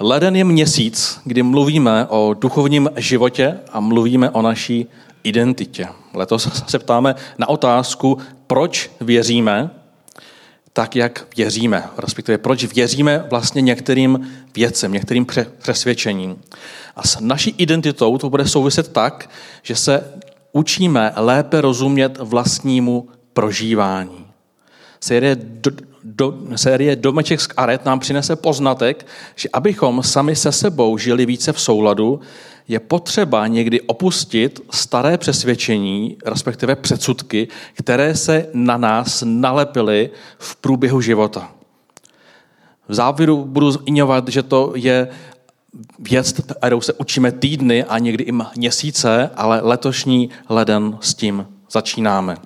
Leden je měsíc, kdy mluvíme o duchovním životě a mluvíme o naší identitě. Letos se ptáme na otázku, proč věříme tak, jak věříme, respektive proč věříme vlastně některým věcem, některým přesvědčením. A s naší identitou to bude souviset tak, že se učíme lépe rozumět vlastnímu prožívání. Série, do, série Domeček z Aret nám přinese poznatek, že abychom sami se sebou žili více v souladu, je potřeba někdy opustit staré přesvědčení, respektive předsudky, které se na nás nalepily v průběhu života. V závěru budu zmiňovat, že to je věc, kterou se učíme týdny a někdy i měsíce, ale letošní leden s tím začínáme.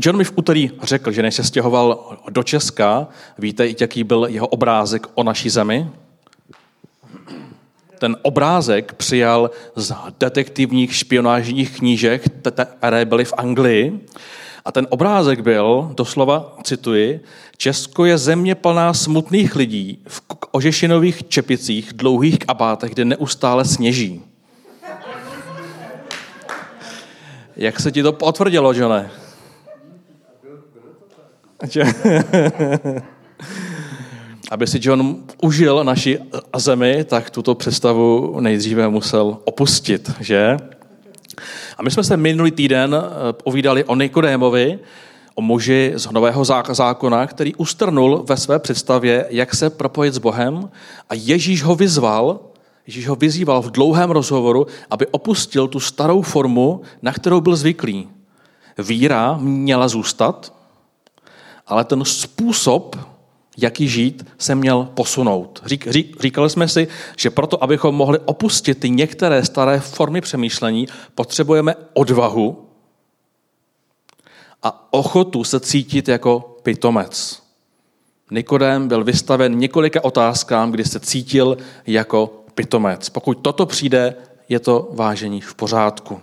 John mi v úterý řekl, že než se stěhoval do Česka, víte, jaký byl jeho obrázek o naší zemi? Ten obrázek přijal z detektivních špionážních knížek, které byly v Anglii. A ten obrázek byl, doslova cituji, Česko je země plná smutných lidí v ožešinových čepicích, dlouhých kabátech, kde neustále sněží. Jak se ti to potvrdilo, Johne? Aby si John užil naši zemi, tak tuto představu nejdříve musel opustit, že? A my jsme se minulý týden eh, povídali o Nikodémovi, o muži z nového zákona, který ustrnul ve své představě, jak se propojit s Bohem a Ježíš ho vyzval, Ježíš ho vyzýval v dlouhém rozhovoru, aby opustil tu starou formu, na kterou byl zvyklý. Víra měla zůstat, ale ten způsob, jak ji žít, se měl posunout. Řík, řík, říkali jsme si, že proto, abychom mohli opustit ty některé staré formy přemýšlení, potřebujeme odvahu a ochotu se cítit jako pitomec. Nikodém byl vystaven několika otázkám, kdy se cítil jako pitomec. Pokud toto přijde, je to vážení v pořádku.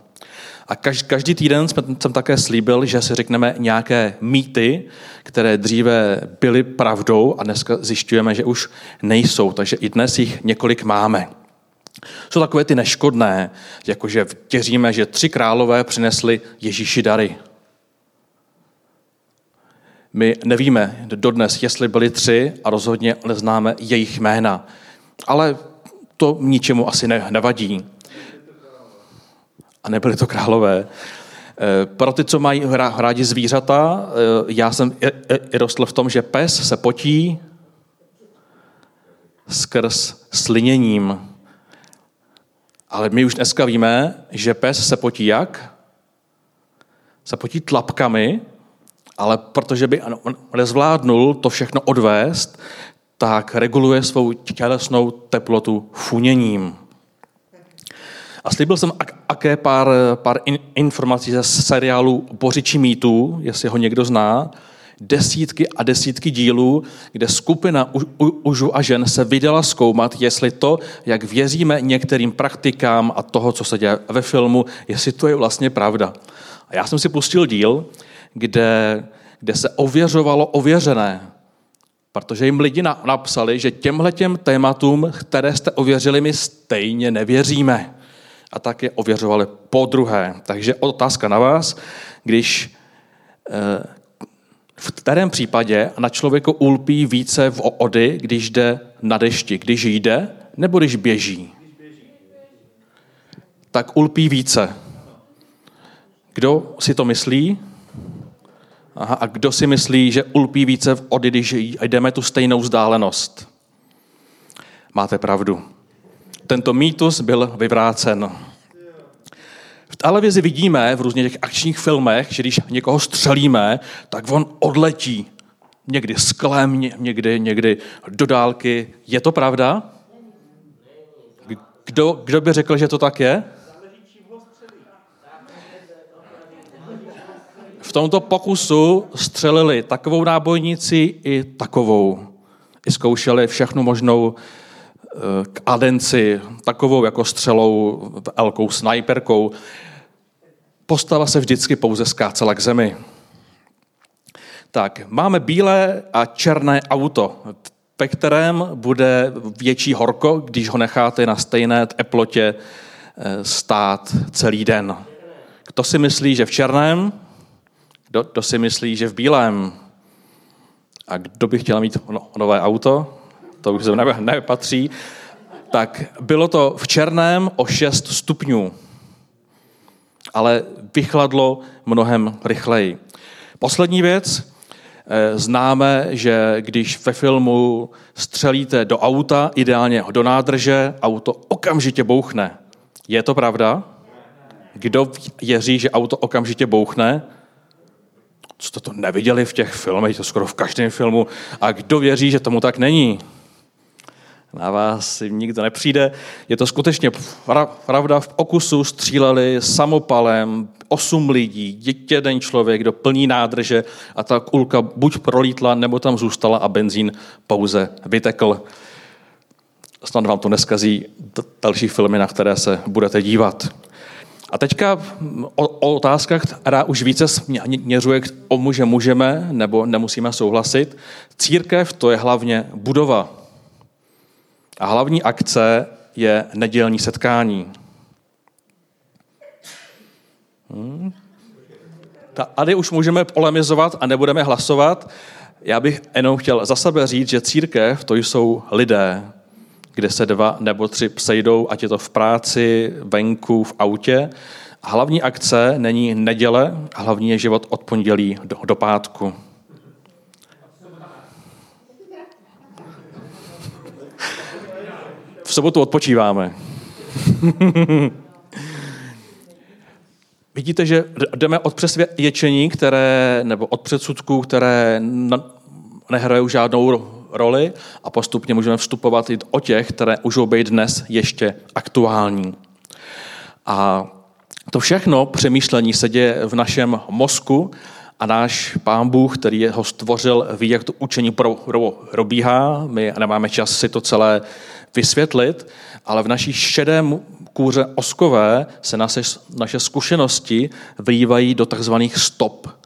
A každý týden jsem také slíbil, že si řekneme nějaké mýty, které dříve byly pravdou a dneska zjišťujeme, že už nejsou, takže i dnes jich několik máme. Jsou takové ty neškodné, jakože věříme, že tři králové přinesli Ježíši dary. My nevíme dodnes, jestli byli tři a rozhodně neznáme jejich jména. Ale to ničemu asi nevadí a nebyly to králové. Eh, pro ty, co mají rádi zvířata, eh, já jsem i rostl v tom, že pes se potí skrz sliněním. Ale my už dneska víme, že pes se potí jak? Se potí tlapkami, ale protože by nezvládnul to všechno odvést, tak reguluje svou tělesnou teplotu funěním. A slíbil jsem také pár, pár in, informací ze seriálu Bořičí mýtů, jestli ho někdo zná. Desítky a desítky dílů, kde skupina mužů a žen se vydala zkoumat, jestli to, jak věříme některým praktikám a toho, co se děje ve filmu, jestli to je vlastně pravda. A já jsem si pustil díl, kde, kde se ověřovalo ověřené. Protože jim lidi napsali, že těmhle těm tématům, které jste ověřili, my stejně nevěříme a tak je ověřovali po druhé. Takže otázka na vás, když eh, v kterém případě na člověku ulpí více v ody, když jde na dešti, když jde nebo když běží? Tak ulpí více. Kdo si to myslí? Aha, a kdo si myslí, že ulpí více v ody, když jdeme tu stejnou vzdálenost? Máte pravdu tento mýtus byl vyvrácen. V televizi vidíme v různých těch akčních filmech, že když někoho střelíme, tak on odletí. Někdy sklem, někdy, někdy do dálky. Je to pravda? Kdo, kdo by řekl, že to tak je? V tomto pokusu střelili takovou nábojnici i takovou. I zkoušeli všechnu možnou k adenci, takovou jako střelou, elkou, snajperkou. Postava se vždycky pouze skácela k zemi. Tak, máme bílé a černé auto. ve kterém bude větší horko, když ho necháte na stejné teplotě eh, stát celý den. Kdo si myslí, že v černém? Kdo, kdo si myslí, že v bílém? A kdo by chtěl mít no, nové auto? To už se nepatří. Tak bylo to v černém o 6 stupňů, ale vychladlo mnohem rychleji. Poslední věc, eh, známe, že když ve filmu střelíte do auta, ideálně do nádrže, auto okamžitě bouchne. Je to pravda? Kdo věří, že auto okamžitě bouchne? Co to neviděli v těch filmech, to skoro v každém filmu. A kdo věří, že tomu tak není? Na vás nikdo nepřijde. Je to skutečně pravda. V okusu stříleli samopalem osm lidí, jeden člověk do plní nádrže a ta kulka buď prolítla, nebo tam zůstala a benzín pouze vytekl. Snad vám to neskazí další filmy, na které se budete dívat. A teďka o, o otázkách, která už více směřuje k tomu, že můžeme nebo nemusíme souhlasit. Církev to je hlavně budova. A hlavní akce je nedělní setkání. Hmm. Tady už můžeme polemizovat a nebudeme hlasovat. Já bych jenom chtěl za sebe říct, že církev to jsou lidé, kde se dva nebo tři psejdou, ať je to v práci, venku, v autě. Hlavní akce není neděle, hlavní je život od pondělí do, do pátku. V sobotu odpočíváme. Vidíte, že jdeme od přesvědčení, které, nebo od předsudků, které nehrajou žádnou roli a postupně můžeme vstupovat i o těch, které můžou být dnes ještě aktuální. A to všechno přemýšlení se děje v našem mozku a náš pán Bůh, který ho stvořil, ví, jak to učení probíhá. My nemáme čas si to celé vysvětlit, ale v naší šedém kůře oskové se naše, naše zkušenosti vlívají do takzvaných stop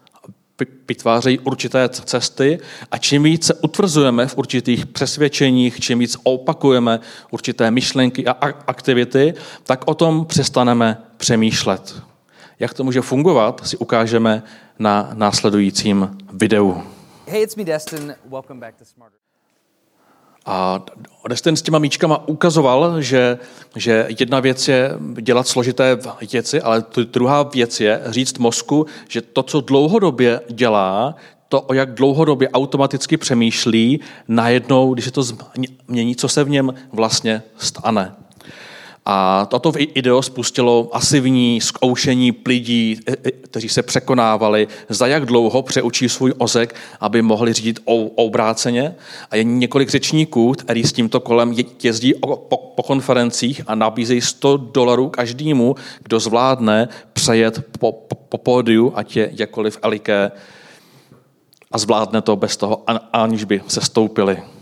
vytvářejí určité cesty a čím více utvrzujeme v určitých přesvědčeních, čím víc opakujeme určité myšlenky a aktivity, tak o tom přestaneme přemýšlet. Jak to může fungovat, si ukážeme na následujícím videu. Hey, it's me Destin. Welcome back to Smarter. A Destin s těma míčkama ukazoval, že, že jedna věc je dělat složité věci, ale druhá věc je říct mozku, že to, co dlouhodobě dělá, to, o jak dlouhodobě automaticky přemýšlí, najednou, když se to změní, co se v něm vlastně stane. A toto video spustilo asivní zkoušení lidí, e, e, kteří se překonávali, za jak dlouho přeučí svůj ozek, aby mohli řídit obráceně. A je několik řečníků, který s tímto kolem jezdí po, po konferencích a nabízejí 100 dolarů každému, kdo zvládne přejet po, po, po pódiu, ať je jakkoliv eliké, a zvládne to bez toho, aniž by se stoupili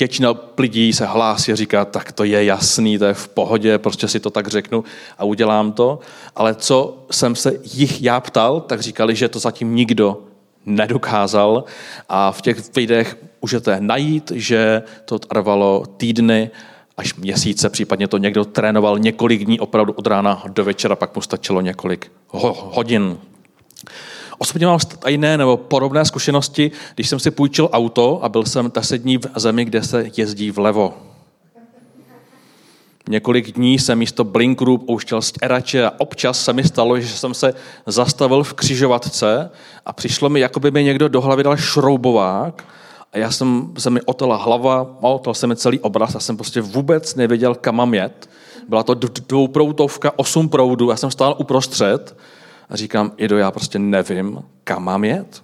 většina lidí se hlásí a říká, tak to je jasný, to je v pohodě, prostě si to tak řeknu a udělám to. Ale co jsem se jich já ptal, tak říkali, že to zatím nikdo nedokázal a v těch videích můžete najít, že to trvalo týdny až měsíce, případně to někdo trénoval několik dní opravdu od rána do večera, pak mu stačilo několik hodin. Osobně mám stejné nebo podobné zkušenosti, když jsem si půjčil auto a byl jsem dní v zemi, kde se jezdí vlevo. Několik dní jsem místo blinkru pouštěl stěrače a občas se mi stalo, že jsem se zastavil v křižovatce a přišlo mi, jako by mi někdo do hlavy dal šroubovák a já jsem, se mi otela hlava, otel se mi celý obraz a jsem prostě vůbec nevěděl, kam mám jet. Byla to dvouproutovka, osm proudů, já jsem stál uprostřed a říkám, Ido, já prostě nevím, kam mám jet.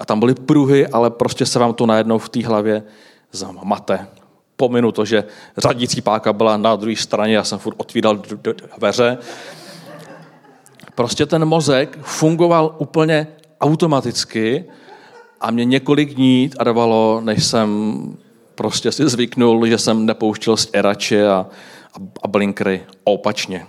A tam byly pruhy, ale prostě se vám to najednou v té hlavě zamate. Pominu to, že řadící páka byla na druhé straně, já jsem furt otvíral dveře. Prostě ten mozek fungoval úplně automaticky a mě několik dní trvalo, než jsem prostě si zvyknul, že jsem nepouštěl stěrače a, a blinkry opačně.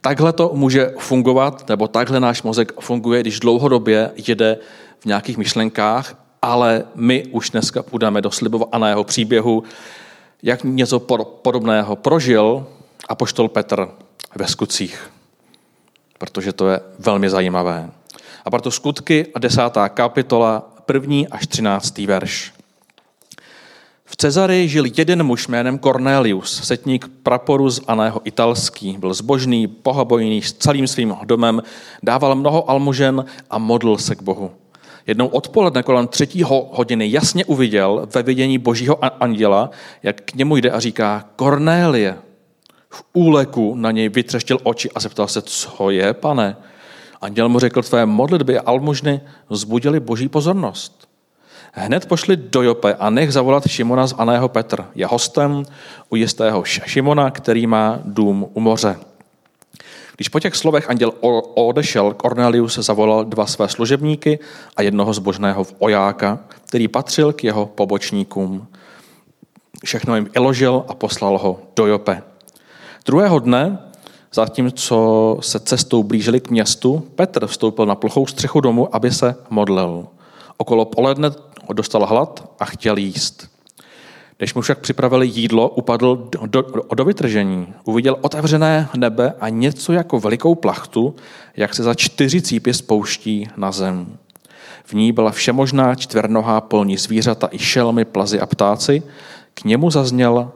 Takhle to může fungovat, nebo takhle náš mozek funguje, když dlouhodobě jede v nějakých myšlenkách ale my už dneska půjdeme do slibovaného příběhu, jak něco podobného prožil apoštol Petr ve skutcích, protože to je velmi zajímavé. A proto skutky a desátá kapitola, první až třináctý verš. V Cezarii žil jeden muž jménem Cornelius, setník praporu z Aného italský. Byl zbožný, bohabojný, s celým svým domem, dával mnoho almužen a modlil se k Bohu. Jednou odpoledne kolem třetí hodiny jasně uviděl ve vidění božího anděla, jak k němu jde a říká Cornélie. V úleku na něj vytřeštil oči a zeptal se, co je, pane? Anděl mu řekl, tvé modlitby a almužny vzbudili boží pozornost. Hned pošli do Jope a nech zavolat Šimona z Aného Petr. Je hostem u jistého Šimona, který má dům u moře. Když po těch slovech anděl odešel, Cornelius zavolal dva své služebníky a jednoho zbožného ojáka, který patřil k jeho pobočníkům. Všechno jim iložil a poslal ho do Jope. Druhého dne, zatímco se cestou blížili k městu, Petr vstoupil na plochou střechu domu, aby se modlil. Okolo poledne dostal hlad a chtěl jíst. Když mu však připravili jídlo, upadl do, do, do vytržení. Uviděl otevřené nebe a něco jako velikou plachtu, jak se za čtyři cípy spouští na zem. V ní byla všemožná čtvernohá polní zvířata i šelmy, plazy a ptáci. K němu zazněl,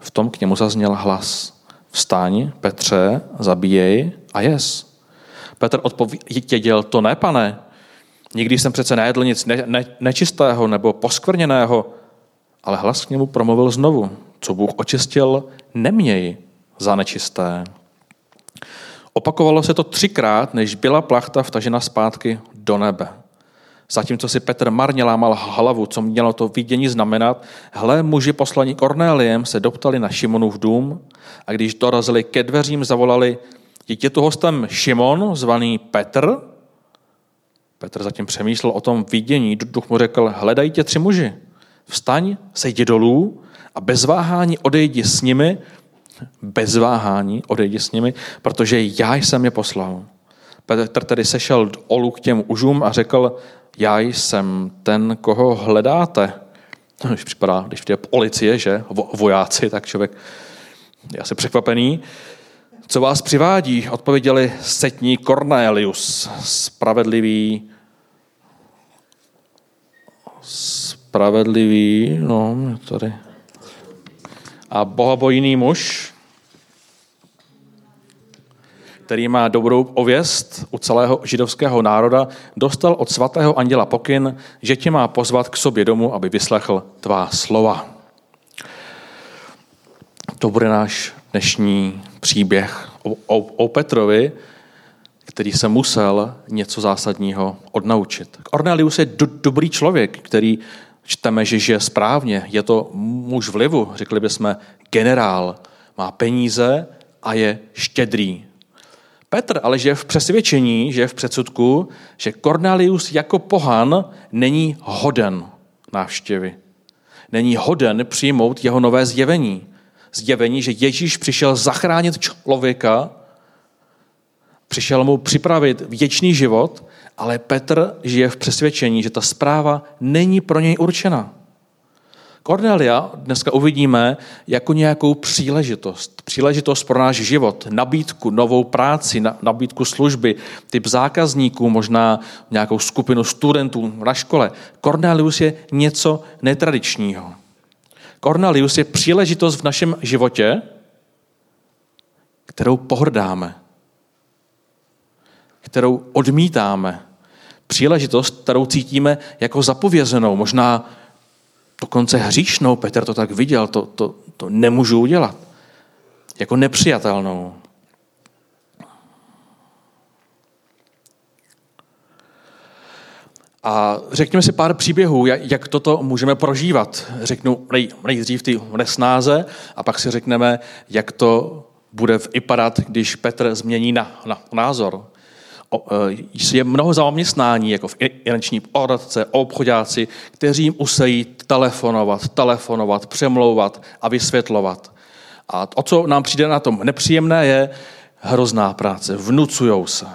v tom k němu zazněl hlas. Vstaň, Petře, zabíjej a jes. Petr odpověděl, to ne, pane. Nikdy jsem přece nejedl nic ne, ne, nečistého nebo poskvrněného, ale hlas k němu promluvil znovu. Co Bůh očistil, neměj za nečisté. Opakovalo se to třikrát, než byla plachta vtažena zpátky do nebe. Zatímco si Petr marně lámal hlavu, co mělo to vidění znamenat, hle, muži poslaní Kornéliem se doptali na Šimonův dům a když dorazili ke dveřím, zavolali, je tu hostem Šimon, zvaný Petr? Petr zatím přemýšlel o tom vidění. Duch mu řekl, hledají tě tři muži vstaň, sejdi dolů a bez váhání odejdi s nimi, bez váhání odejdi s nimi, protože já jsem je poslal. Petr tedy sešel dolů k těm užům a řekl, já jsem ten, koho hledáte. Když připadá, když je policie, že, vojáci, tak člověk je asi překvapený. Co vás přivádí? Odpověděli setní Cornelius, spravedlivý spravedlivý, no, tady. A bohabojný muž, který má dobrou ověst u celého židovského národa, dostal od svatého anděla pokyn, že tě má pozvat k sobě domů, aby vyslechl tvá slova. To bude náš dnešní příběh o, o, o Petrovi, který se musel něco zásadního odnaučit. Cornelius je do, dobrý člověk, který čteme, že žije správně, je to muž vlivu, řekli bychom generál, má peníze a je štědrý. Petr ale žije v přesvědčení, že v předsudku, že Cornelius jako pohan není hoden návštěvy. Není hoden přijmout jeho nové zjevení. Zjevení, že Ježíš přišel zachránit člověka, přišel mu připravit věčný život ale Petr žije v přesvědčení, že ta zpráva není pro něj určena. Cornelia dneska uvidíme jako nějakou příležitost. Příležitost pro náš život, nabídku, novou práci, nabídku služby, typ zákazníků, možná nějakou skupinu studentů na škole. Cornelius je něco netradičního. Cornelius je příležitost v našem životě, kterou pohrdáme, kterou odmítáme, příležitost, kterou cítíme jako zapovězenou, možná dokonce hříšnou, Petr to tak viděl, to, to, to nemůžu udělat, jako nepřijatelnou. A řekněme si pár příběhů, jak toto můžeme prožívat. Řeknu nejdřív ty nesnáze a pak si řekneme, jak to bude vypadat, když Petr změní na, na názor. E, je mnoho zaměstnání, jako v finanční poradce, obchodáci, kteří jim musí telefonovat, telefonovat, přemlouvat a vysvětlovat. A o co nám přijde na tom nepříjemné je hrozná práce. Vnucujou se.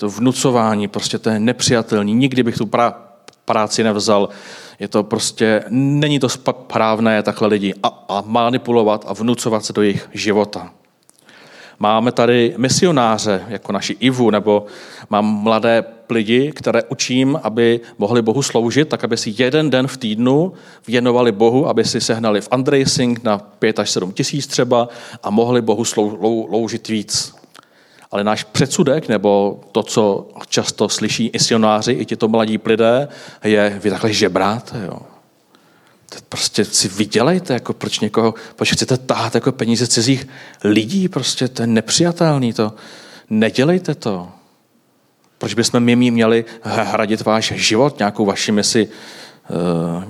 To vnucování, prostě to je nepřijatelný. Nikdy bych tu práci nevzal. Je to prostě, není to správné takhle lidi a, a manipulovat a vnucovat se do jejich života. Máme tady misionáře, jako naši Ivu, nebo mám mladé lidi, které učím, aby mohli Bohu sloužit, tak aby si jeden den v týdnu věnovali Bohu, aby si sehnali v Andrejsing na 5 až 7 tisíc třeba a mohli Bohu sloužit víc. Ale náš předsudek, nebo to, co často slyší misionáři, i tito mladí lidé, je, vy takhle žebráte, jo. Prostě si vydělejte, jako proč někoho, proč chcete tahat jako peníze cizích lidí, prostě to je nepřijatelný, to nedělejte to. Proč bychom my měli hradit váš život, nějakou vaši misi eh,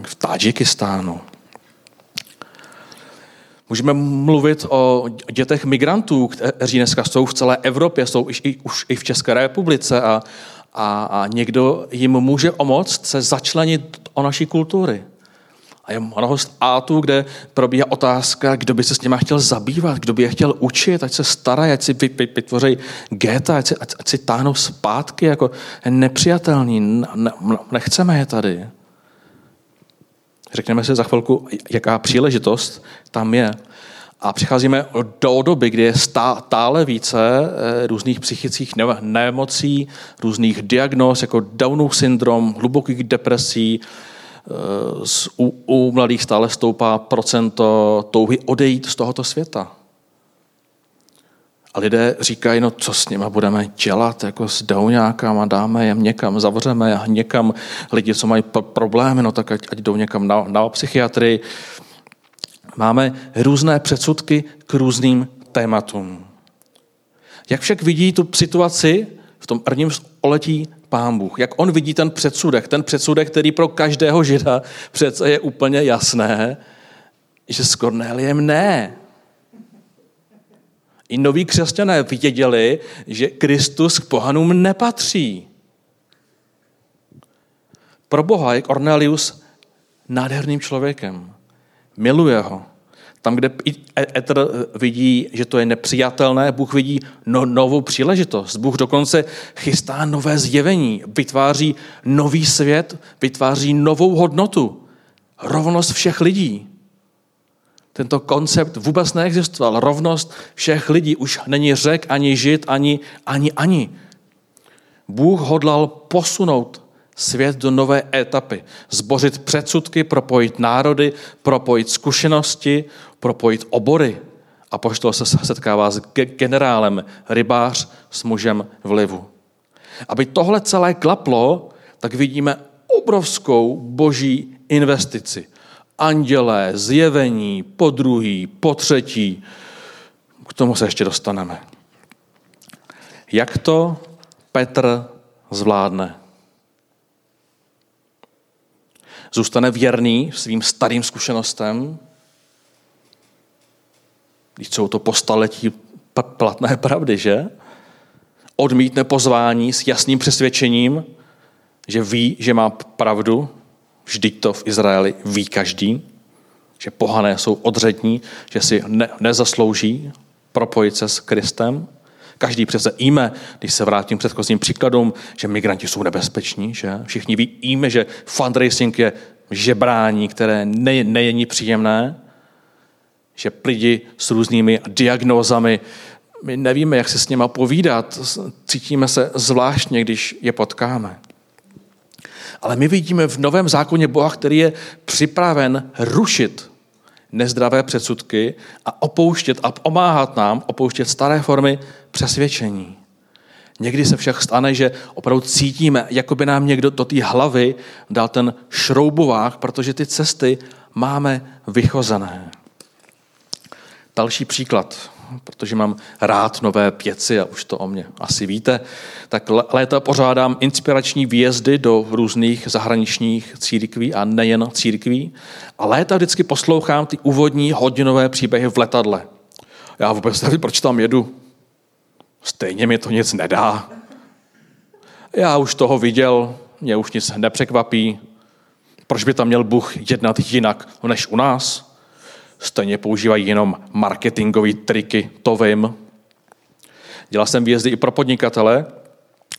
v Tadžikistánu? Můžeme mluvit o dětech migrantů, kteří dneska jsou v celé Evropě, jsou i, už i v České republice a, a, a někdo jim může pomoct se začlenit o naší kultury. A je mnoho států, kde probíhá otázka, kdo by se s nimi chtěl zabývat, kdo by je chtěl učit, ať se starají, ať si vytvoří geta, ať si, ať, ať si táhnou zpátky, jako nepřijatelný, ne, nechceme je tady. Řekneme si za chvilku, jaká příležitost tam je. A přicházíme do doby, kdy je stále více eh, různých psychických nemocí, různých diagnóz, jako Downův syndrom, hlubokých depresí, u, u mladých stále stoupá procento touhy odejít z tohoto světa. A lidé říkají, no co s nimi budeme dělat, jako s douňákama, dáme je někam, zavřeme je někam, lidi, co mají problémy, no tak ať, ať jdou někam na, na psychiatrii. Máme různé předsudky k různým tématům. Jak však vidí tu situaci v tom prvním oletí pán Bůh, jak on vidí ten předsudek, ten předsudek, který pro každého žida přece je úplně jasné, že s Kornéliem ne. I noví křesťané viděli, že Kristus k pohanům nepatří. Pro Boha je Cornelius nádherným člověkem. Miluje ho. Tam, kde Etr vidí, že to je nepřijatelné, Bůh vidí no, novou příležitost. Bůh dokonce chystá nové zjevení, vytváří nový svět, vytváří novou hodnotu. Rovnost všech lidí. Tento koncept vůbec neexistoval. Rovnost všech lidí už není řek, ani žid, ani, ani, ani. Bůh hodlal posunout svět do nové etapy. Zbořit předsudky, propojit národy, propojit zkušenosti, propojit obory. A poštol se setkává s generálem, rybář s mužem vlivu. Aby tohle celé klaplo, tak vidíme obrovskou boží investici. Andělé, zjevení, po druhý, po třetí. K tomu se ještě dostaneme. Jak to Petr zvládne? Zůstane věrný svým starým zkušenostem, když jsou to po staletí platné pravdy, že? Odmítne pozvání s jasným přesvědčením, že ví, že má pravdu, vždyť to v Izraeli ví každý, že pohané jsou odřední, že si ne, nezaslouží propojit se s Kristem. Každý přece jíme, když se vrátím k předchozím příkladům, že migranti jsou nebezpeční, že všichni víme, že fundraising je žebrání, které ne, není příjemné, že lidi s různými diagnózami, my nevíme, jak se s něma povídat, cítíme se zvláštně, když je potkáme. Ale my vidíme v Novém zákoně Boha, který je připraven rušit nezdravé předsudky a opouštět a pomáhat nám opouštět staré formy přesvědčení. Někdy se však stane, že opravdu cítíme, jako by nám někdo do té hlavy dal ten šroubovák, protože ty cesty máme vychozené. Další příklad, protože mám rád nové pěci a už to o mě asi víte, tak léta pořádám inspirační výjezdy do různých zahraničních církví a nejen církví. A léta vždycky poslouchám ty úvodní hodinové příběhy v letadle. Já vůbec nevím, proč tam jedu. Stejně mi to nic nedá. Já už toho viděl, mě už nic nepřekvapí. Proč by tam měl Bůh jednat jinak než u nás? Stejně používají jenom marketingové triky, to vím. Dělal jsem výjezdy i pro podnikatele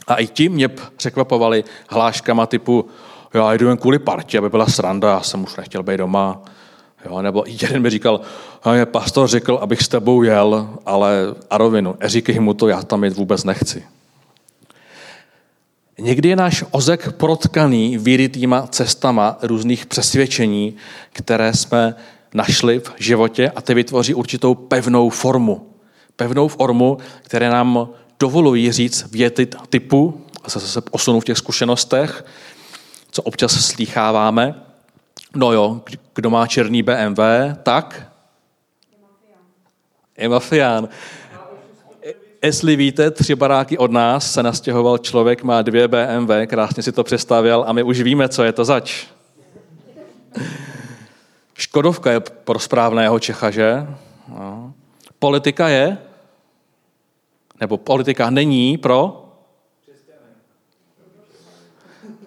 a i ti mě překvapovali hláškama typu já jdu jen kvůli partě, aby byla sranda, já jsem už nechtěl být doma. Jo, nebo jeden mi říkal, je pastor řekl, abych s tebou jel, ale a rovinu, říkej mu to, já tam jít vůbec nechci. Někdy je náš ozek protkaný výrytýma cestama různých přesvědčení, které jsme našli v životě a ty vytvoří určitou pevnou formu. Pevnou formu, které nám dovolují říct věty typu, a zase se posunu v těch zkušenostech, co občas slýcháváme. No jo, kdo má černý BMW, tak? Je mafián. Jestli víte, tři baráky od nás se nastěhoval člověk, má dvě BMW, krásně si to představil a my už víme, co je to zač. Škodovka je pro správného Čecha, že? No. Politika je? Nebo politika není pro?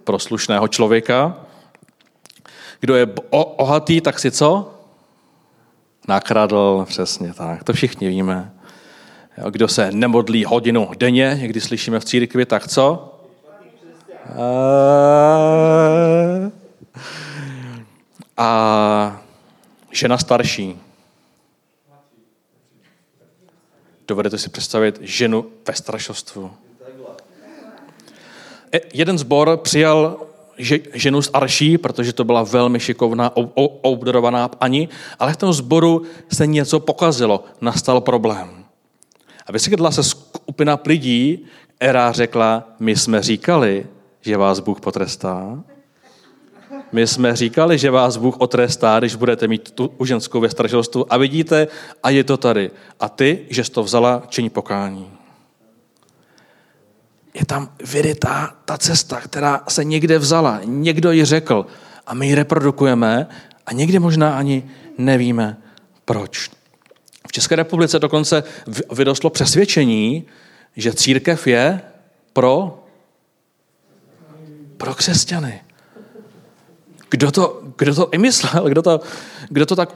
Pro slušného člověka. Kdo je ohatý, tak si co? Nakradl, přesně tak. To všichni víme. Kdo se nemodlí hodinu denně, někdy slyšíme v církvi, tak co? A žena starší. Dovedete si představit ženu ve strašostvu. E, jeden zbor přijal ženu z Arší, protože to byla velmi šikovná, obdarovaná ani, ale v tom zboru se něco pokazilo, nastal problém. A vyskytla se skupina lidí, Era řekla, my jsme říkali, že vás Bůh potrestá. My jsme říkali, že vás Bůh otrestá, když budete mít tu ženskou ve strašilstvu a vidíte, a je to tady. A ty, že jsi to vzala, činí pokání. Je tam vyrytá ta cesta, která se někde vzala, někdo ji řekl a my ji reprodukujeme a někdy možná ani nevíme, proč. V České republice dokonce vyrostlo přesvědčení, že církev je pro, pro křesťany. Kdo to, kdo to myslel, kdo to, kdo to tak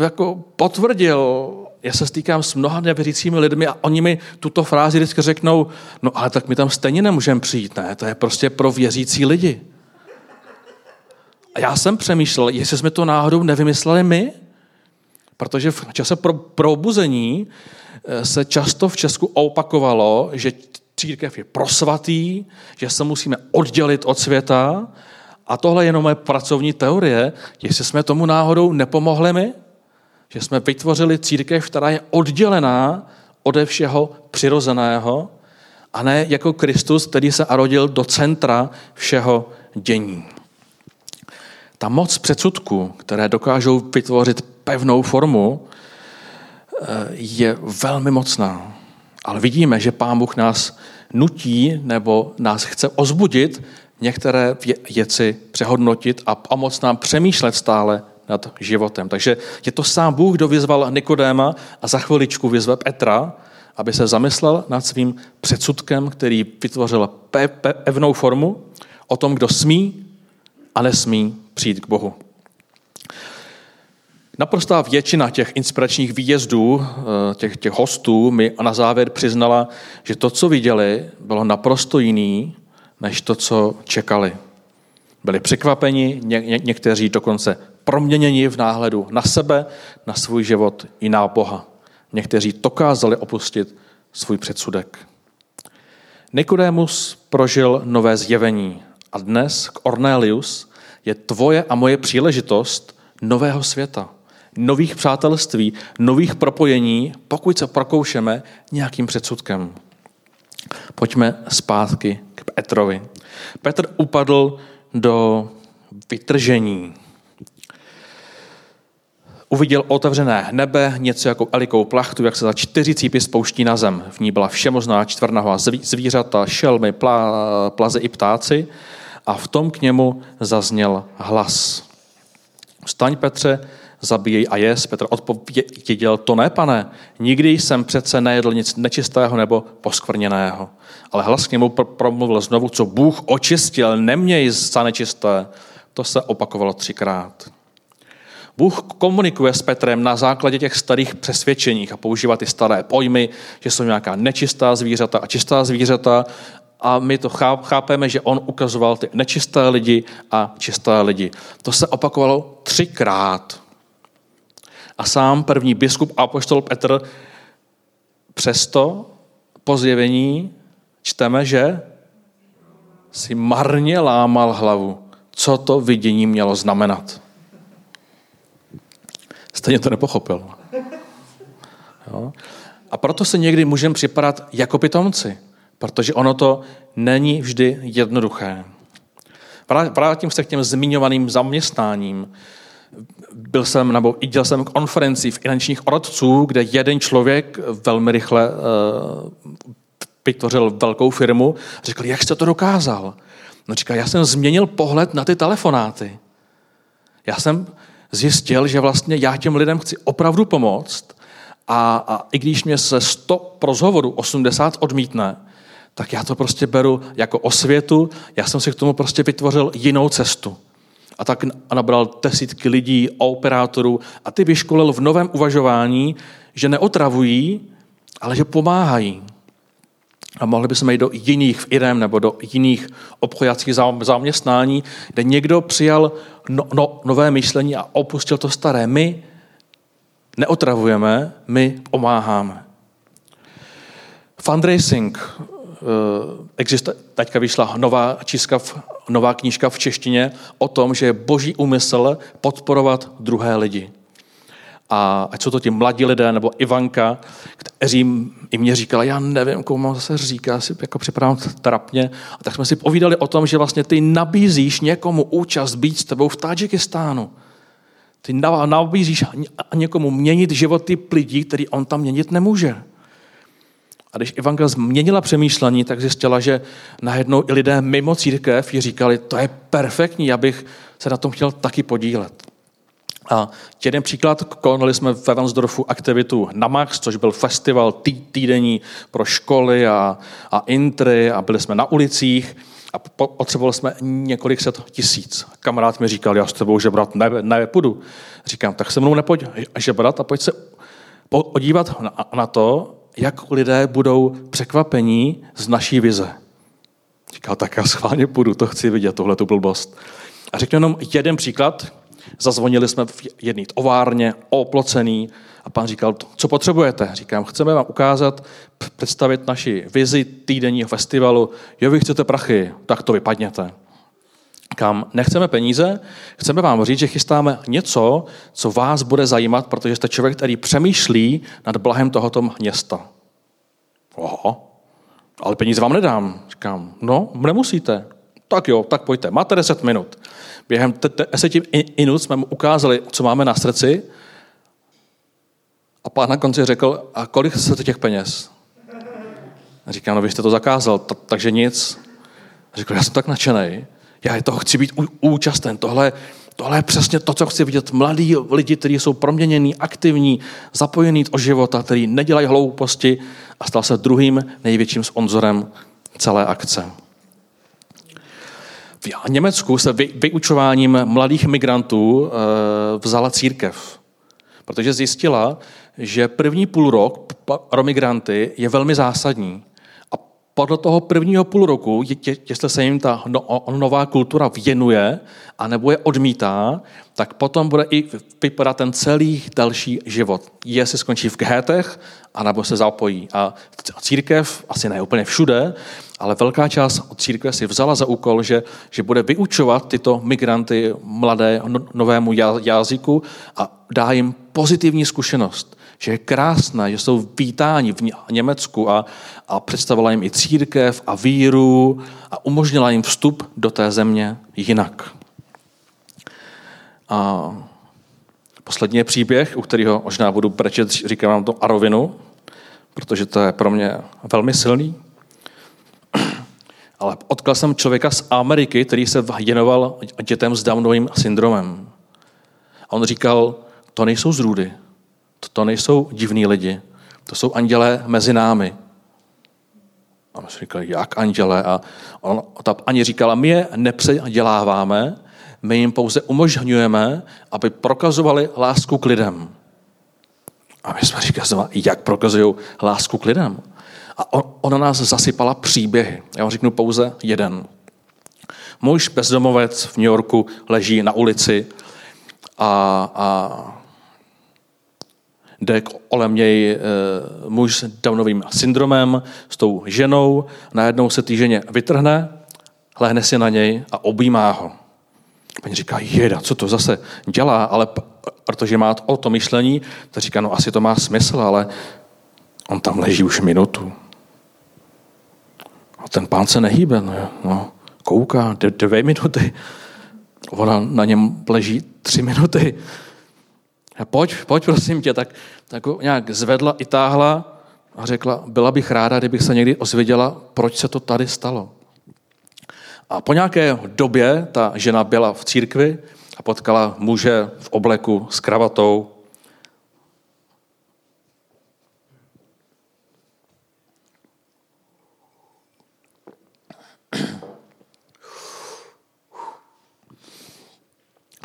jako potvrdil, já se stýkám s mnoha nevěřícími lidmi a oni mi tuto frázi vždycky řeknou, no ale tak my tam stejně nemůžeme přijít, ne? To je prostě pro věřící lidi. A já jsem přemýšlel, jestli jsme to náhodou nevymysleli my, protože v čase pro probuzení eh, se často v Česku opakovalo, že církev je prosvatý, že se musíme oddělit od světa a tohle je jenom moje pracovní teorie, jestli jsme tomu náhodou nepomohli my, že jsme vytvořili církev, která je oddělená ode všeho přirozeného a ne jako Kristus, který se arodil do centra všeho dění. Ta moc předsudků, které dokážou vytvořit pevnou formu, eh, je velmi mocná. Ale vidíme, že Pán Bůh nás nutí nebo nás chce ozbudit některé věci přehodnotit a pomoct nám přemýšlet stále nad životem. Takže je to sám Bůh, kdo vyzval Nikodéma a za chviličku vyzve Petra, aby se zamyslel nad svým předsudkem, který vytvořil pevnou formu o tom, kdo smí a nesmí přijít k Bohu. Naprostá většina těch inspiračních výjezdů, eh, těch, těch hostů, mi na závěr přiznala, že to, co viděli, bylo naprosto jiný, než to, co čekali. Byli překvapeni, ně, ně, někteří dokonce proměněni v náhledu na sebe, na svůj život i na Boha. Někteří dokázali opustit svůj předsudek. Nikodémus prožil nové zjevení a dnes k Ornelius je tvoje a moje příležitost nového světa, nových přátelství, nových propojení, pokud se prokoušeme nějakým předsudkem. Pojďme zpátky Petrovi. Petr upadl do vytržení. Uviděl otevřené nebe, něco jako elikou plachtu, jak se za čtyři cípy spouští na zem. V ní byla všemozná čtvrnahá zvířata, šelmy, plá, plaze i ptáci a v tom k němu zazněl hlas. Staň Petře, zabíjej a jes. Petr odpověděl, to ne, pane, nikdy jsem přece nejedl nic nečistého nebo poskvrněného. Ale hlas k němu promluvil znovu, co Bůh očistil, neměj za nečisté. To se opakovalo třikrát. Bůh komunikuje s Petrem na základě těch starých přesvědčeních a používá ty staré pojmy, že jsou nějaká nečistá zvířata a čistá zvířata a my to chápeme, že on ukazoval ty nečisté lidi a čisté lidi. To se opakovalo třikrát. A sám první biskup Apoštol Petr přesto po zjevení čteme, že si marně lámal hlavu, co to vidění mělo znamenat. Stejně to nepochopil. Jo? A proto se někdy můžeme připadat jako pitomci, protože ono to není vždy jednoduché. Vrátím se k těm zmiňovaným zaměstnáním. Byl jsem, nebo i dělal jsem konferenci finančních oradců, kde jeden člověk velmi rychle uh, vytvořil velkou firmu řekl, jak jste to dokázal? No říká, já jsem změnil pohled na ty telefonáty. Já jsem zjistil, že vlastně já těm lidem chci opravdu pomoct a, a i když mě se 100 rozhovorů 80 odmítne, tak já to prostě beru jako osvětu, já jsem si k tomu prostě vytvořil jinou cestu. A tak nabral desítky lidí, operátorů a ty vyškolil v novém uvažování, že neotravují, ale že pomáhají. A mohli bychom jít do jiných firm nebo do jiných obchodních zaměstnání, kde někdo přijal no, no, nové myšlení a opustil to staré. My neotravujeme, my pomáháme. Fundraising. Eh, existuje, teďka vyšla nová, číska, nová knížka v češtině o tom, že je boží úmysl podporovat druhé lidi. A ať jsou to ti mladí lidé, nebo Ivanka, kteří i mě říkala, já nevím, komu se říká, si jako připravám trapně. A tak jsme si povídali o tom, že vlastně ty nabízíš někomu účast být s tebou v Tadžikistánu. Ty nabízíš někomu měnit životy lidí, který on tam měnit nemůže. A když Ivanka změnila přemýšlení, tak zjistila, že najednou i lidé mimo církev ji říkali, to je perfektní, já bych se na tom chtěl taky podílet. A jeden příklad, konali jsme ve Vansdorfu aktivitu Namax, což byl festival tý, týdenní pro školy a, a intry a byli jsme na ulicích a potřebovali jsme několik set tisíc. Kamarád mi říkal, já s tebou žebrat ne. Říkám, tak se mnou nepojď žebrat a pojď se podívat na, na to, jak lidé budou překvapení z naší vize. Říkal, tak já schválně půjdu, to chci vidět, tohle tu blbost. A řeknu jenom jeden příklad. Zazvonili jsme v jedné továrně, oplocený, a pan říkal, co potřebujete? Říkám, chceme vám ukázat, představit naši vizi týdenního festivalu. Jo, vy chcete prachy, tak to vypadněte. Kam nechceme peníze, chceme vám říct, že chystáme něco, co vás bude zajímat, protože jste člověk, který přemýšlí nad blahem tohoto města. Oho, ale peníze vám nedám. Říkám, no, nemusíte. Tak jo, tak pojďte, máte 10 minut. Během 10 minut jsme mu ukázali, co máme na srdci a pán na konci řekl, a kolik se těch peněz? Říkám, no vy jste to zakázal, takže nic. Řekl, já jsem tak nadšený, já toho chci být účasten, tohle, tohle je přesně to, co chci vidět. Mladí lidi, kteří jsou proměnění, aktivní, zapojení o života, který nedělají hlouposti a stal se druhým největším sponzorem celé akce. V Německu se vyučováním mladých migrantů eh, vzala církev, protože zjistila, že první půl rok pro migranty je velmi zásadní. A podle toho prvního půl roku, jestli se jim ta no, nová kultura věnuje, anebo je odmítá, tak potom bude i vypadat ten celý další život. Jestli skončí v ghétech, anebo se zapojí. A církev, asi ne úplně všude, ale velká část církve si vzala za úkol, že, že bude vyučovat tyto migranty mladé no, novému jazyku a dá jim pozitivní zkušenost že je krásné, že jsou vítáni v Německu a, a představila jim i církev a víru a umožnila jim vstup do té země jinak. A poslední je příběh, u kterého možná budu brečet, říkám vám to Arovinu, protože to je pro mě velmi silný. Ale odkal jsem člověka z Ameriky, který se věnoval dětem s Downovým syndromem. A on říkal, to nejsou zrůdy, to nejsou divní lidi, to jsou andělé mezi námi. A on si říkal, jak anděle? A on, ta ani říkala, my je nepředěláváme, my jim pouze umožňujeme, aby prokazovali lásku k lidem. A my jsme říkali, jak prokazují lásku k lidem? A ona nás zasypala příběhy. Já vám řeknu pouze jeden. Muž bezdomovec v New Yorku leží na ulici a, a jde kolem něj e, muž s Downovým syndromem, s tou ženou, najednou se té ženě vytrhne, lehne si na něj a objímá ho. Paní říká, jeda, co to zase dělá, ale protože má o to myšlení, tak říká, no asi to má smysl, ale on tam leží už minutu. A ten pán se nehýbe, no, no kouká dvě minuty. Ona na něm leží tři minuty. A pojď, pojď prosím tě, tak, tak nějak zvedla i táhla a řekla, byla bych ráda, kdybych se někdy ozvěděla, proč se to tady stalo. A po nějaké době ta žena byla v církvi a potkala muže v obleku s kravatou.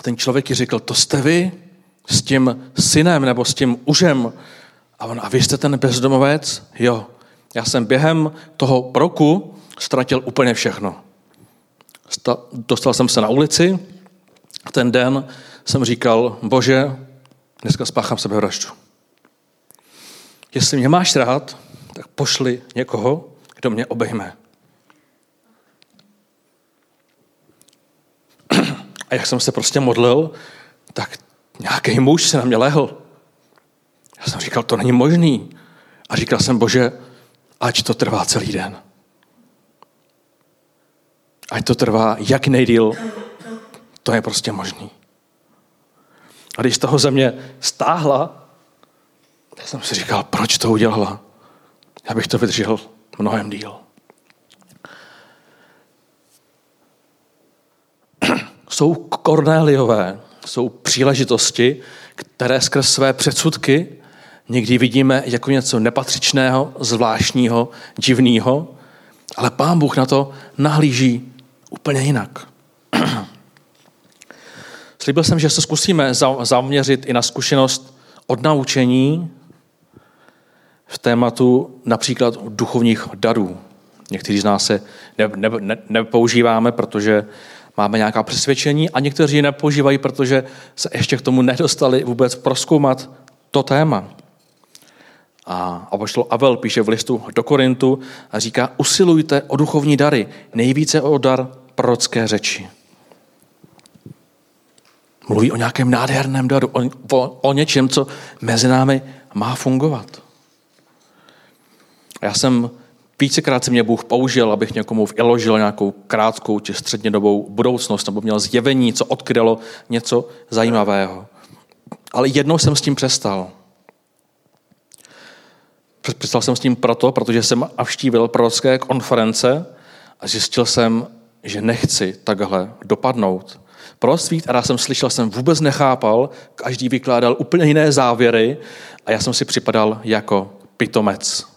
Ten člověk ji řekl, to jste vy s tím synem nebo s tím užem. A on, a vy jste ten bezdomovec? Jo. Já jsem během toho roku ztratil úplně všechno. Dostal jsem se na ulici a ten den jsem říkal, bože, dneska spáchám sebevraždu. Jestli mě máš rád, tak pošli někoho, kdo mě obejme. A jak jsem se prostě modlil, tak nějaký muž se na mě lehl. Já jsem říkal, to není možný. A říkal jsem, bože, ať to trvá celý den. Ať to trvá jak nejdíl, to je prostě možný. A když toho země stáhla, tak jsem si říkal, proč to udělala? Já bych to vydržel mnohem díl. Jsou Kornéliové, jsou příležitosti, které skrz své předsudky někdy vidíme jako něco nepatřičného, zvláštního, divného, ale Pán Bůh na to nahlíží úplně jinak. Slíbil jsem, že se zkusíme zaměřit i na zkušenost od naučení v tématu například duchovních darů. Někteří z nás se ne, ne, ne, nepoužíváme, protože máme nějaká přesvědčení a někteří nepoužívají, protože se ještě k tomu nedostali vůbec proskoumat to téma. A apoštol Avel píše v listu do Korintu a říká, usilujte o duchovní dary, nejvíce o dar prorocké řeči. Mluví o nějakém nádherném daru, o, o, o něčem, co mezi námi má fungovat. Já jsem vícekrát se mě Bůh použil, abych někomu vyložil nějakou krátkou či střednědobou budoucnost, nebo měl zjevení, co odkrylo něco zajímavého. Ale jednou jsem s tím přestal. Přestal jsem s tím proto, protože jsem avštívil prorocké konference a zjistil jsem, že nechci takhle dopadnout. Proroctví, která jsem slyšel, jsem vůbec nechápal, každý vykládal úplně jiné závěry a já jsem si připadal jako pitomec.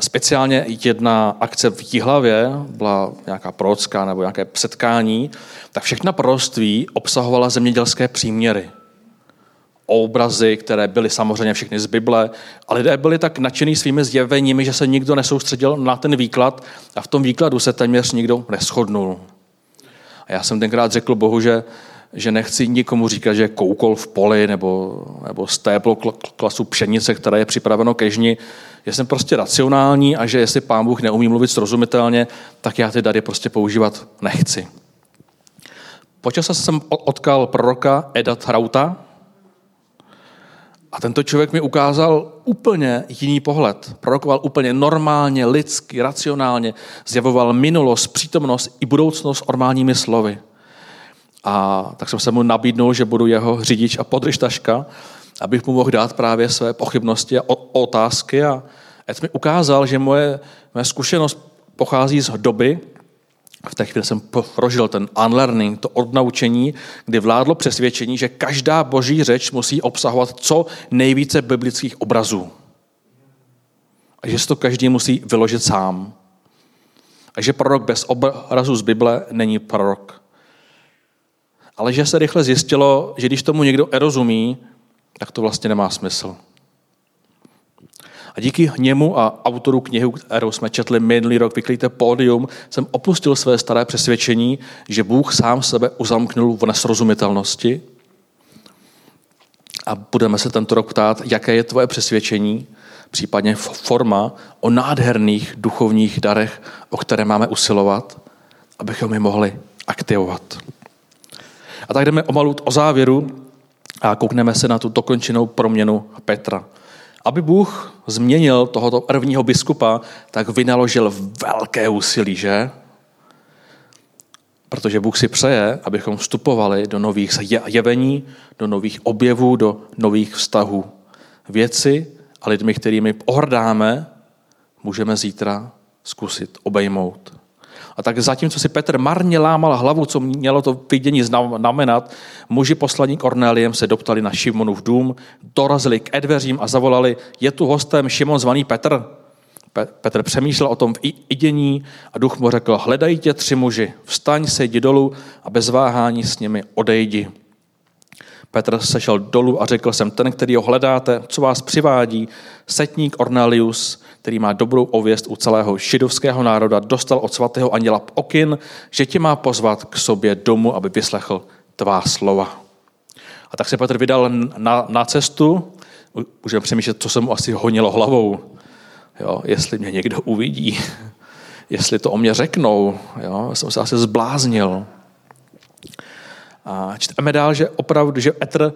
A speciálně jedna akce v Jihlavě, byla nějaká prorocká nebo nějaké setkání, tak všechna proroctví obsahovala zemědělské příměry. Obrazy, které byly samozřejmě všechny z Bible, a lidé byli tak nadšení svými zjeveními, že se nikdo nesoustředil na ten výklad a v tom výkladu se téměř nikdo neschodnul. A já jsem tenkrát řekl Bohu, že, že nechci nikomu říkat, že koukol v poli nebo, nebo stéplo klasu pšenice, které je připraveno ke žni, že jsem prostě racionální a že jestli pán Bůh neumí mluvit srozumitelně, tak já ty dary prostě používat nechci. Počas jsem odkal proroka Eda Trauta a tento člověk mi ukázal úplně jiný pohled. Prorokoval úplně normálně, lidsky, racionálně, zjavoval minulost, přítomnost i budoucnost normálními slovy. A tak jsem se mu nabídnul, že budu jeho řidič a podržtaška abych mu mohl dát právě své pochybnosti a otázky. A Ed mi ukázal, že moje, moje zkušenost pochází z doby, v té chvíli jsem prožil ten unlearning, to odnaučení, kdy vládlo přesvědčení, že každá boží řeč musí obsahovat co nejvíce biblických obrazů. A že si to každý musí vyložit sám. A že prorok bez obrazu z Bible není prorok. Ale že se rychle zjistilo, že když tomu někdo erozumí, tak to vlastně nemá smysl. A díky němu a autoru knihy, kterou jsme četli minulý rok, Vyklíte pódium, jsem opustil své staré přesvědčení, že Bůh sám sebe uzamknul v nesrozumitelnosti. A budeme se tento rok ptát, jaké je tvoje přesvědčení, případně forma o nádherných duchovních darech, o které máme usilovat, abychom je mohli aktivovat. A tak jdeme omalu o závěru a koukneme se na tu dokončenou proměnu Petra. Aby Bůh změnil tohoto prvního biskupa, tak vynaložil velké úsilí, že? Protože Bůh si přeje, abychom vstupovali do nových jevení, do nových objevů, do nových vztahů. Věci a lidmi, kterými ohrdáme, můžeme zítra zkusit obejmout. A tak zatímco si Petr marně lámal hlavu, co mělo to vidění znamenat, muži poslaní Korneliem se doptali na Šimonův dům, dorazili k edveřím a zavolali, je tu hostem Šimon zvaný Petr. Petr přemýšlel o tom v idění a duch mu řekl, hledají tě tři muži, vstaň, sejdi dolů a bez váhání s nimi odejdi. Petr sešel dolů a řekl jsem, ten, který ho hledáte, co vás přivádí, setník Ornelius, který má dobrou ověst u celého židovského národa, dostal od svatého anděla okyn, že tě má pozvat k sobě domů, aby vyslechl tvá slova. A tak se Petr vydal na, na cestu, můžeme přemýšlet, co se mu asi honilo hlavou. Jo, jestli mě někdo uvidí, jestli to o mě řeknou, jo, jsem se asi zbláznil. A čteme dál, že opravdu, že Etr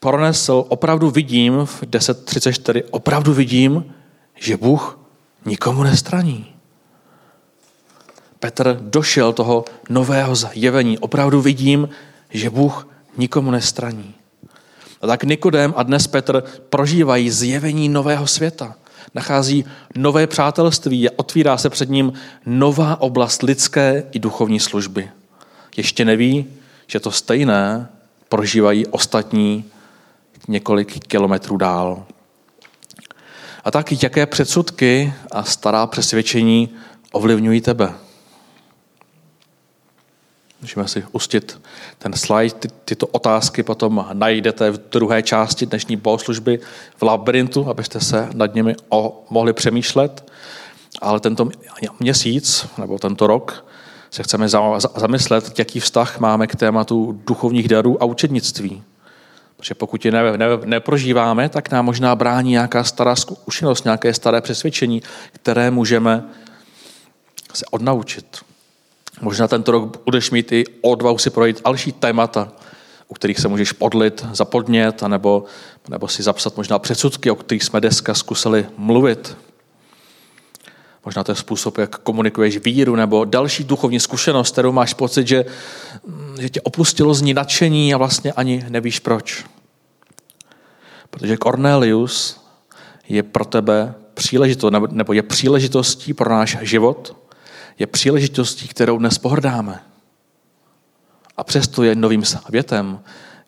pronesl, opravdu vidím v 10.34, opravdu vidím, že Bůh nikomu nestraní. Petr došel toho nového zjevení. Opravdu vidím, že Bůh nikomu nestraní. A tak Nikodem a dnes Petr prožívají zjevení nového světa. Nachází nové přátelství a otvírá se před ním nová oblast lidské i duchovní služby. Ještě neví, že to stejné prožívají ostatní několik kilometrů dál. A tak jaké předsudky a stará přesvědčení ovlivňují tebe? Můžeme si ustit ten slide. Ty, tyto otázky potom najdete v druhé části dnešní bohoslužby v labirintu, abyste se nad nimi o, mohli přemýšlet. Ale tento měsíc, nebo tento rok, se chceme zamyslet, jaký vztah máme k tématu duchovních darů a učednictví. Protože pokud je ne, ne, neprožíváme, tak nám možná brání nějaká stará zkušenost, nějaké staré přesvědčení, které můžeme se odnaučit. Možná tento rok budeš mít i odvahu si projít další témata, u kterých se můžeš podlit, zapodnět, anebo, nebo si zapsat možná předsudky, o kterých jsme dneska zkusili mluvit. Možná to je způsob, jak komunikuješ víru, nebo další duchovní zkušenost, kterou máš pocit, že, že tě opustilo z ní nadšení a vlastně ani nevíš proč. Protože Cornelius je pro tebe příležitost, nebo je příležitostí pro náš život, je příležitostí, kterou dnes pohrdáme. A přesto je novým světem,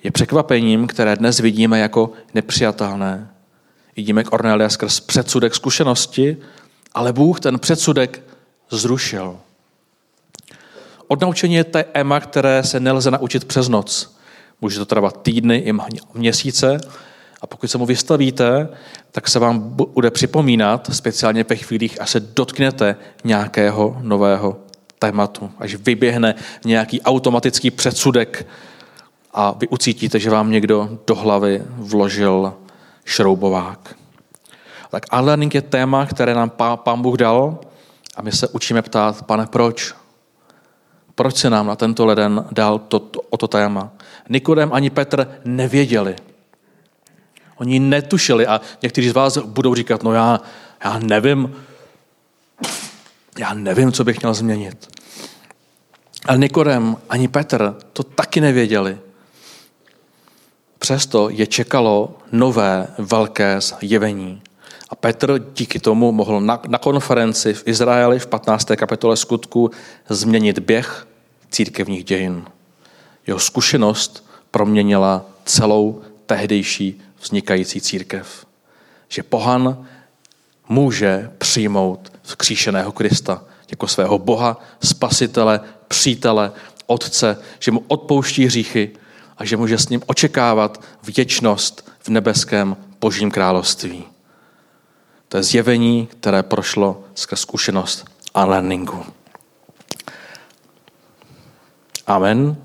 je překvapením, které dnes vidíme jako nepřijatelné. Vidíme Cornelia skrz předsudek zkušenosti, ale Bůh ten předsudek zrušil. Odnaučení je téma, které se nelze naučit přes noc. Může to trvat týdny i měsíce, a pokud se mu vystavíte, tak se vám bude připomínat, speciálně ve chvílích, až se dotknete nějakého nového tématu, až vyběhne nějaký automatický předsudek a vy ucítíte, že vám někdo do hlavy vložil šroubovák. Tak unlearning je téma, které nám pán Bůh dal a my se učíme ptát, pane, proč? Proč se nám na tento leden dal to, to, o to téma? Nikodem ani Petr nevěděli. Oni netušili a někteří z vás budou říkat, no já, já nevím, já nevím, co bych měl změnit. Ale Nikodem ani Petr to taky nevěděli. Přesto je čekalo nové velké zjevení. A Petr díky tomu mohl na, na konferenci v Izraeli v 15. kapitole skutku změnit běh církevních dějin. Jeho zkušenost proměnila celou tehdejší vznikající církev. Že pohan může přijmout vzkříšeného Krista jako svého Boha, spasitele, přítele, otce, že mu odpouští hříchy a že může s ním očekávat věčnost v nebeském božím království. To je zjevení, které prošlo skrz zkušenost a learningu. Amen.